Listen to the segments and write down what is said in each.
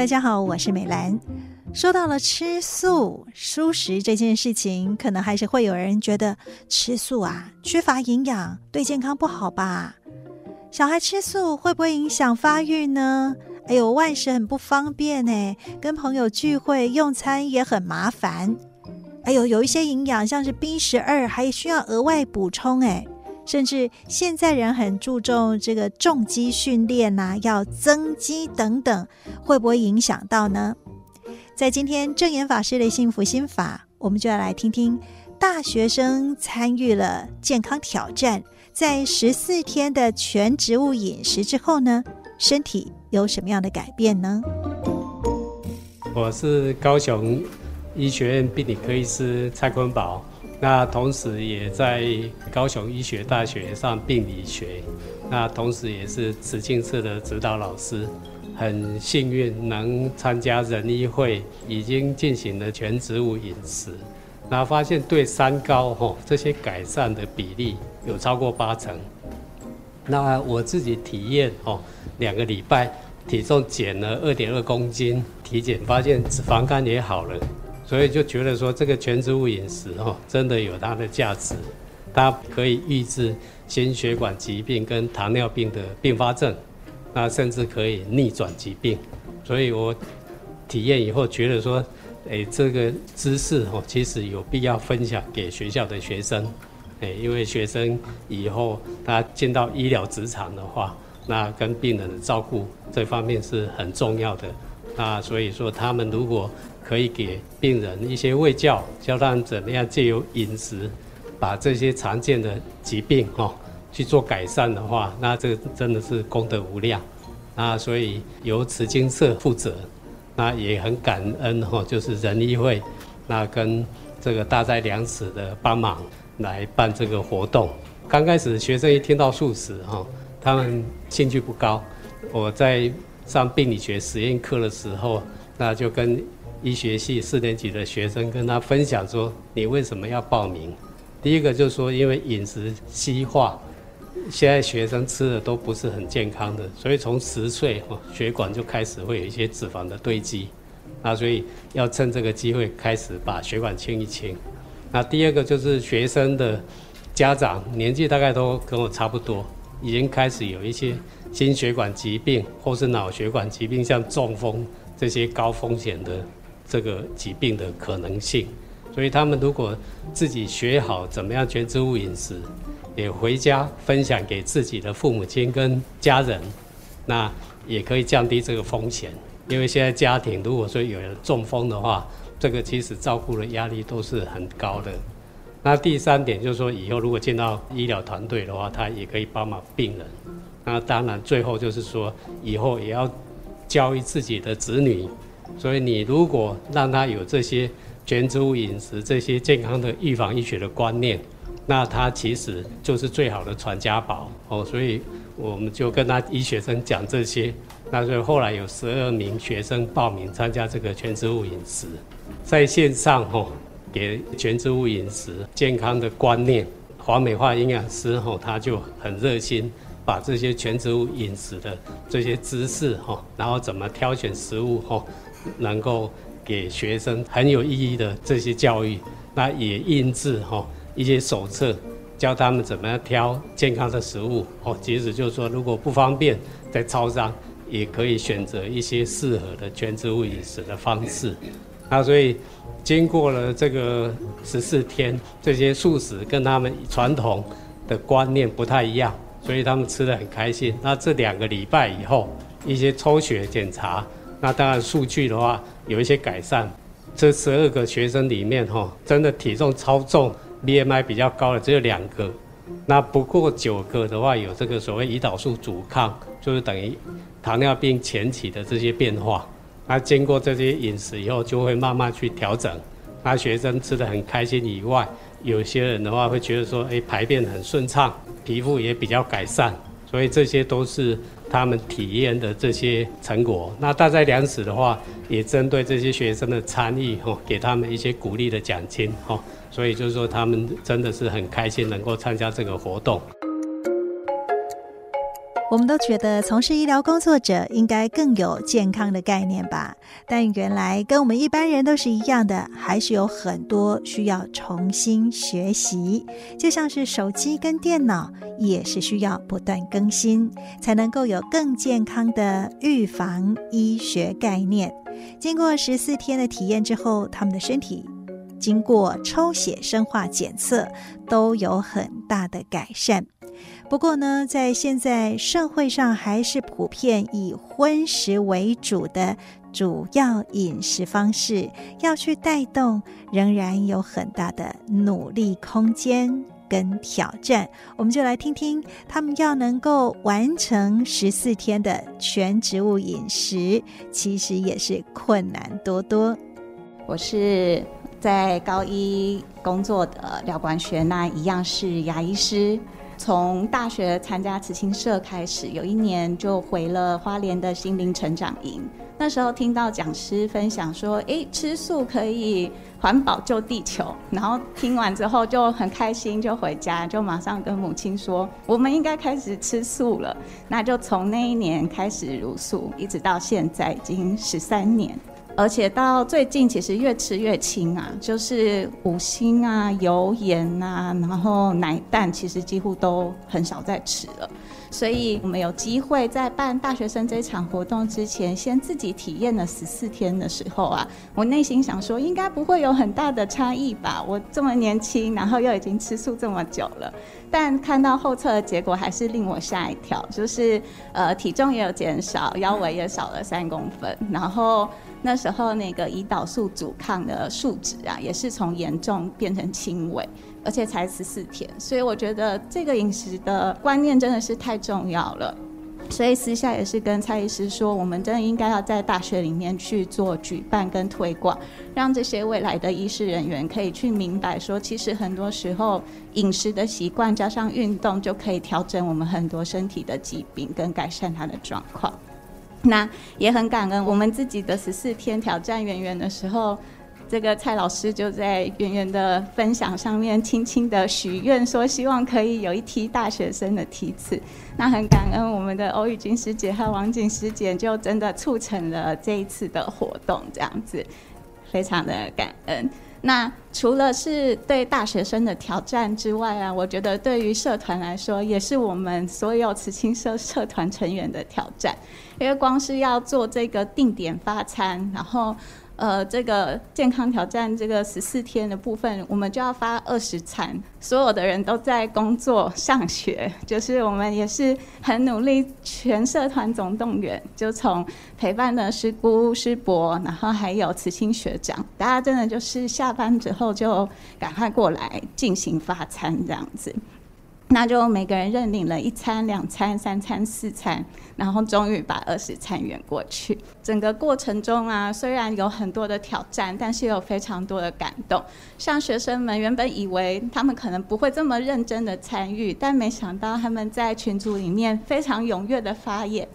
大家好，我是美兰。说到了吃素、蔬食这件事情，可能还是会有人觉得吃素啊，缺乏营养，对健康不好吧？小孩吃素会不会影响发育呢？哎呦，外食很不方便哎，跟朋友聚会用餐也很麻烦。哎呦，有一些营养像是 B 十二，还需要额外补充哎。甚至现在人很注重这个重肌训练呐、要增肌等等，会不会影响到呢？在今天证严法师的幸福心法，我们就要来听听大学生参与了健康挑战，在十四天的全植物饮食之后呢，身体有什么样的改变呢？我是高雄医学院病理科医师蔡坤宝。那同时也在高雄医学大学上病理学，那同时也是慈庆社的指导老师，很幸运能参加人医会，已经进行了全植物饮食，那发现对三高吼这些改善的比例有超过八成。那我自己体验哦，两个礼拜体重减了二点二公斤，体检发现脂肪肝也好了。所以就觉得说，这个全植物饮食哦，真的有它的价值，它可以预治心血管疾病跟糖尿病的并发症，那甚至可以逆转疾病。所以我体验以后觉得说，哎，这个知识哦，其实有必要分享给学校的学生，哎，因为学生以后他进到医疗职场的话，那跟病人的照顾这方面是很重要的。那所以说，他们如果可以给病人一些卫教，教他们怎么样借由饮食，把这些常见的疾病哈去做改善的话，那这个真的是功德无量。那所以由慈青社负责，那也很感恩哈，就是仁医会，那跟这个大斋良食的帮忙来办这个活动。刚开始学生一听到素食哈，他们兴趣不高。我在上病理学实验课的时候，那就跟医学系四年级的学生跟他分享说：“你为什么要报名？”第一个就是说，因为饮食西化，现在学生吃的都不是很健康的，所以从十岁哦，血管就开始会有一些脂肪的堆积，那所以要趁这个机会开始把血管清一清。那第二个就是学生的家长年纪大概都跟我差不多，已经开始有一些心血管疾病或是脑血管疾病，像中风这些高风险的。这个疾病的可能性，所以他们如果自己学好怎么样全植物饮食，也回家分享给自己的父母亲跟家人，那也可以降低这个风险。因为现在家庭如果说有人中风的话，这个其实照顾的压力都是很高的。那第三点就是说，以后如果见到医疗团队的话，他也可以帮忙病人。那当然最后就是说，以后也要教育自己的子女。所以你如果让他有这些全植物饮食、这些健康的预防医学的观念，那他其实就是最好的传家宝哦。所以我们就跟他医学生讲这些，那所以后来有十二名学生报名参加这个全植物饮食，在线上哦，给全植物饮食健康的观念。华美化营养师吼，他就很热心，把这些全植物饮食的这些知识吼，然后怎么挑选食物吼。能够给学生很有意义的这些教育，那也印制吼一些手册，教他们怎么样挑健康的食物哦。即使就是说如果不方便在超商，也可以选择一些适合的全植物饮食的方式。那所以经过了这个十四天，这些素食跟他们传统的观念不太一样，所以他们吃得很开心。那这两个礼拜以后，一些抽血检查。那当然，数据的话有一些改善。这十二个学生里面，哈，真的体重超重、BMI 比较高的只有两个。那不过九个的话，有这个所谓胰岛素阻抗，就是等于糖尿病前期的这些变化。那经过这些饮食以后，就会慢慢去调整。那学生吃得很开心以外，有些人的话会觉得说，哎，排便很顺畅，皮肤也比较改善。所以这些都是他们体验的这些成果。那大斋良食的话，也针对这些学生的参与，吼，给他们一些鼓励的奖金，吼。所以就是说，他们真的是很开心能够参加这个活动。我们都觉得从事医疗工作者应该更有健康的概念吧，但原来跟我们一般人都是一样的，还是有很多需要重新学习。就像是手机跟电脑，也是需要不断更新，才能够有更健康的预防医学概念。经过十四天的体验之后，他们的身体经过抽血、生化检测，都有很大的改善。不过呢，在现在社会上还是普遍以荤食为主的主要饮食方式，要去带动，仍然有很大的努力空间跟挑战。我们就来听听他们要能够完成十四天的全植物饮食，其实也是困难多多。我是在高一工作的廖冠瑄，那一样是牙医师。从大学参加慈青社开始，有一年就回了花莲的心灵成长营。那时候听到讲师分享说：“诶，吃素可以环保救地球。”然后听完之后就很开心，就回家就马上跟母亲说：“我们应该开始吃素了。”那就从那一年开始茹素，一直到现在已经十三年。而且到最近，其实越吃越轻啊，就是五辛啊、油盐啊，然后奶蛋，其实几乎都很少再吃了。所以我们有机会在办大学生这场活动之前，先自己体验了十四天的时候啊，我内心想说，应该不会有很大的差异吧？我这么年轻，然后又已经吃素这么久了，但看到后测的结果，还是令我吓一跳，就是呃体重也有减少，腰围也少了三公分，然后。那时候那个胰岛素阻抗的数值啊，也是从严重变成轻微，而且才十四天，所以我觉得这个饮食的观念真的是太重要了。所以私下也是跟蔡医师说，我们真的应该要在大学里面去做举办跟推广，让这些未来的医师人员可以去明白说，其实很多时候饮食的习惯加上运动就可以调整我们很多身体的疾病跟改善它的状况。那也很感恩，我们自己的十四天挑战圆圆的时候，这个蔡老师就在圆圆的分享上面轻轻的许愿说，希望可以有一批大学生的题词。那很感恩我们的欧玉君师姐和王景师姐，就真的促成了这一次的活动，这样子，非常的感恩。那除了是对大学生的挑战之外啊，我觉得对于社团来说，也是我们所有慈青社社团成员的挑战，因为光是要做这个定点发餐，然后。呃，这个健康挑战这个十四天的部分，我们就要发二十餐。所有的人都在工作、上学，就是我们也是很努力，全社团总动员，就从陪伴的师姑、师伯，然后还有慈青学长，大家真的就是下班之后就赶快过来进行发餐这样子。那就每个人认领了一餐、两餐、三餐、四餐，然后终于把二十餐圆过去。整个过程中啊，虽然有很多的挑战，但是有非常多的感动。像学生们原本以为他们可能不会这么认真的参与，但没想到他们在群组里面非常踊跃的发言，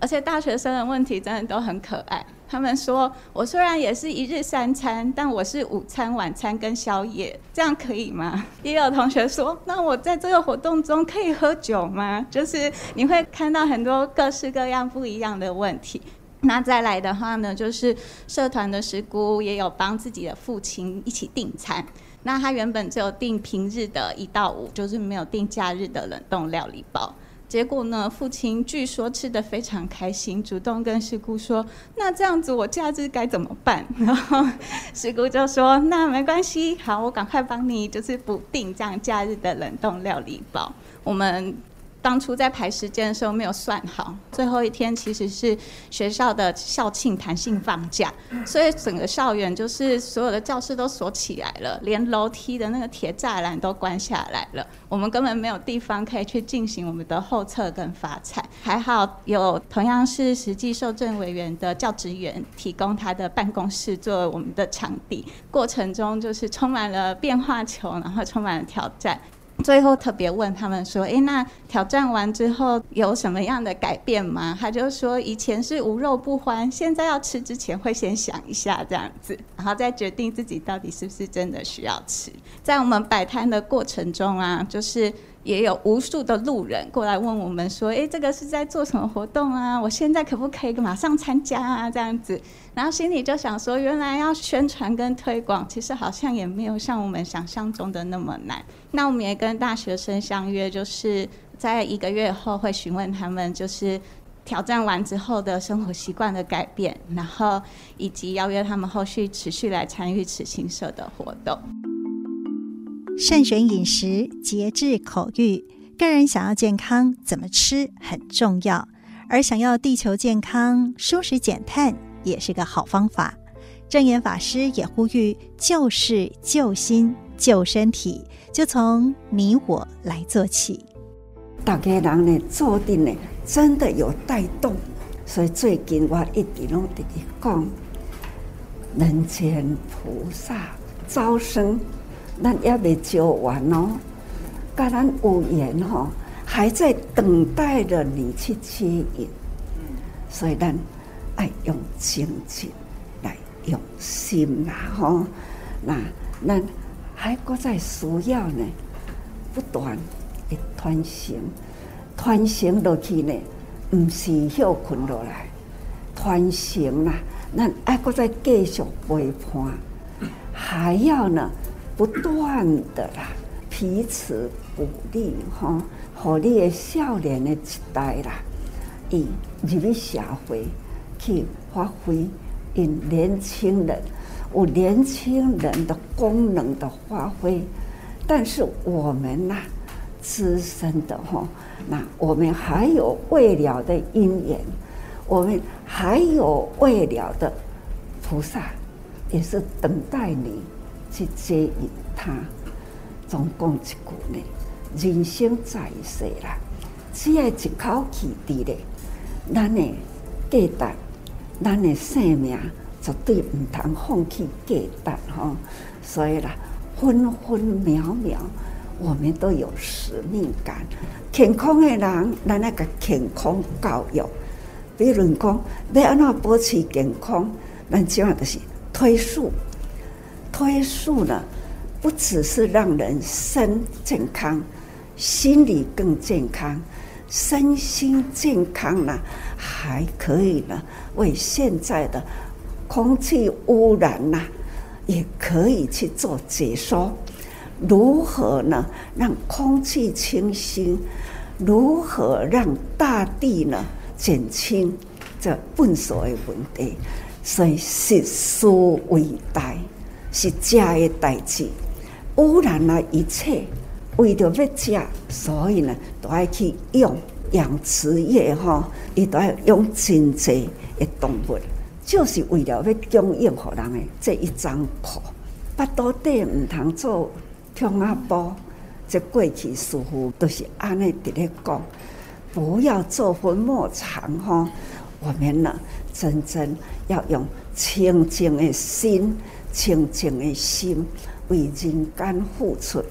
而且大学生的问题真的都很可爱。他们说：“我虽然也是一日三餐，但我是午餐、晚餐跟宵夜，这样可以吗？”也有同学说：“那我在这个活动中可以喝酒吗？”就是你会看到很多各式各样不一样的问题。那再来的话呢，就是社团的师姑也有帮自己的父亲一起订餐。那他原本只有订平日的一到五，就是没有订假日的冷冻料理包。结果呢，父亲据说吃得非常开心，主动跟师姑说：“那这样子我假日该怎么办？” 然后师姑就说：“那没关系，好，我赶快帮你，就是补订这样假日的冷冻料理包。”我们。当初在排时间的时候没有算好，最后一天其实是学校的校庆弹性放假，所以整个校园就是所有的教室都锁起来了，连楼梯的那个铁栅栏都关下来了，我们根本没有地方可以去进行我们的后测跟发菜。还好有同样是实际受证委员的教职员提供他的办公室作为我们的场地，过程中就是充满了变化球，然后充满了挑战。最后特别问他们说：“诶，那挑战完之后有什么样的改变吗？”他就说：“以前是无肉不欢，现在要吃之前会先想一下这样子，然后再决定自己到底是不是真的需要吃。”在我们摆摊的过程中啊，就是也有无数的路人过来问我们说：“哎，这个是在做什么活动啊？我现在可不可以马上参加啊？”这样子，然后心里就想说：“原来要宣传跟推广，其实好像也没有像我们想象中的那么难。”那我们也跟大学生相约，就是在一个月后会询问他们，就是挑战完之后的生活习惯的改变，然后以及邀约他们后续持续来参与此青社的活动。慎选饮食，节制口欲。个人想要健康，怎么吃很重要；而想要地球健康，蔬食减碳也是个好方法。证严法师也呼吁：救世、救心、救身体，就从你我来做起。大家人呢，做定呢，真的有带动。所以最近我一直拢在讲，人间菩萨招生。咱也未教完哦，跟咱有缘吼，还在等待着你去接引。所以咱爱用精进来用心啦吼，那咱还搁在需要呢，不断的传承，传承落去呢，唔是休困落来，传承啦，咱爱搁再继续陪伴，还要呢。不断的啦，彼此鼓励哈，和你的少年的一代啦，以入去社会去发挥，因年轻人有年轻人的功能的发挥，但是我们呐，资深的哈，那我们还有未了的因缘，我们还有未了的菩萨，也是等待你。去接引他，总共一句呢，人生在世啦，只要一口气伫咧，咱的价值，咱的生命绝对唔通放弃价值吼。所以啦，分分秒秒，我们都有使命感。健康的人，咱那个健康教育，比如讲要安怎保持健康，咱起码都是推素。推素呢，不只是让人身健康，心理更健康，身心健康呢，还可以呢，为现在的空气污染呐，也可以去做解说。如何呢，让空气清新？如何让大地呢，减轻这粪扫的问题？所以食素为大。是食的代志，污染了一切。为着要食，所以呢，都爱去用养殖业哈，伊都要用真济的动物，就是为了要供应给人的这一张口。巴肚底唔通做通阿波，这过去师父都是安尼伫咧讲，不要做粉末厂哈。我们呢，真正要用清净的心。清净的心为人间付出，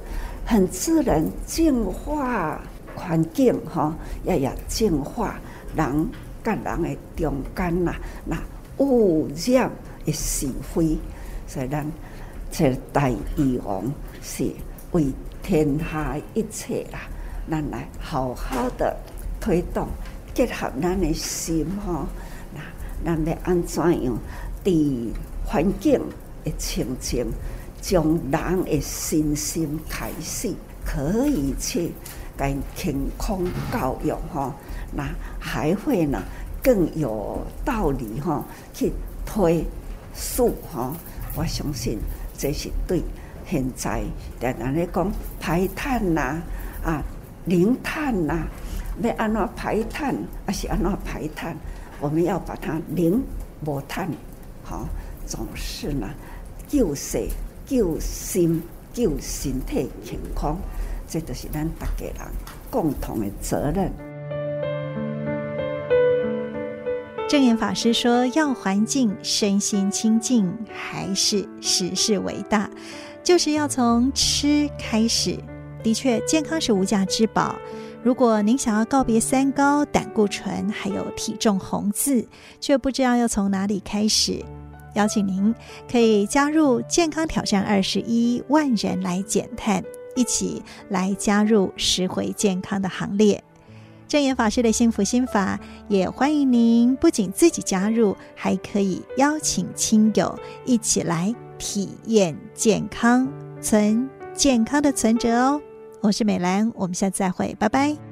很自然净化环境哈，也要净化人跟人的中间呐，那污染的是非，所以咱这大禹王是为天下一切啦，咱来好好的推动，结合咱的心哈，那咱要安怎样的环境？的清净，从人的身心开始，可以去跟健康教育哈，那还会呢更有道理哈，去推素哈。我相信这是对现在的人来讲排碳呐啊零碳呐，要安怎排碳，还是安怎排碳？我们要把它零无碳，好，总是呢。救世、救心、救身体健康，这都是咱大家人共同的责任。证严法师说：“要环境身心清净，还是时事为大，就是要从吃开始。的确，健康是无价之宝。如果您想要告别三高、胆固醇，还有体重红字，却不知道要从哪里开始。”邀请您可以加入健康挑战二十一万人来减碳，一起来加入拾回健康的行列。证严法师的幸福心法，也欢迎您不仅自己加入，还可以邀请亲友一起来体验健康，存健康的存折哦。我是美兰，我们下次再会，拜拜。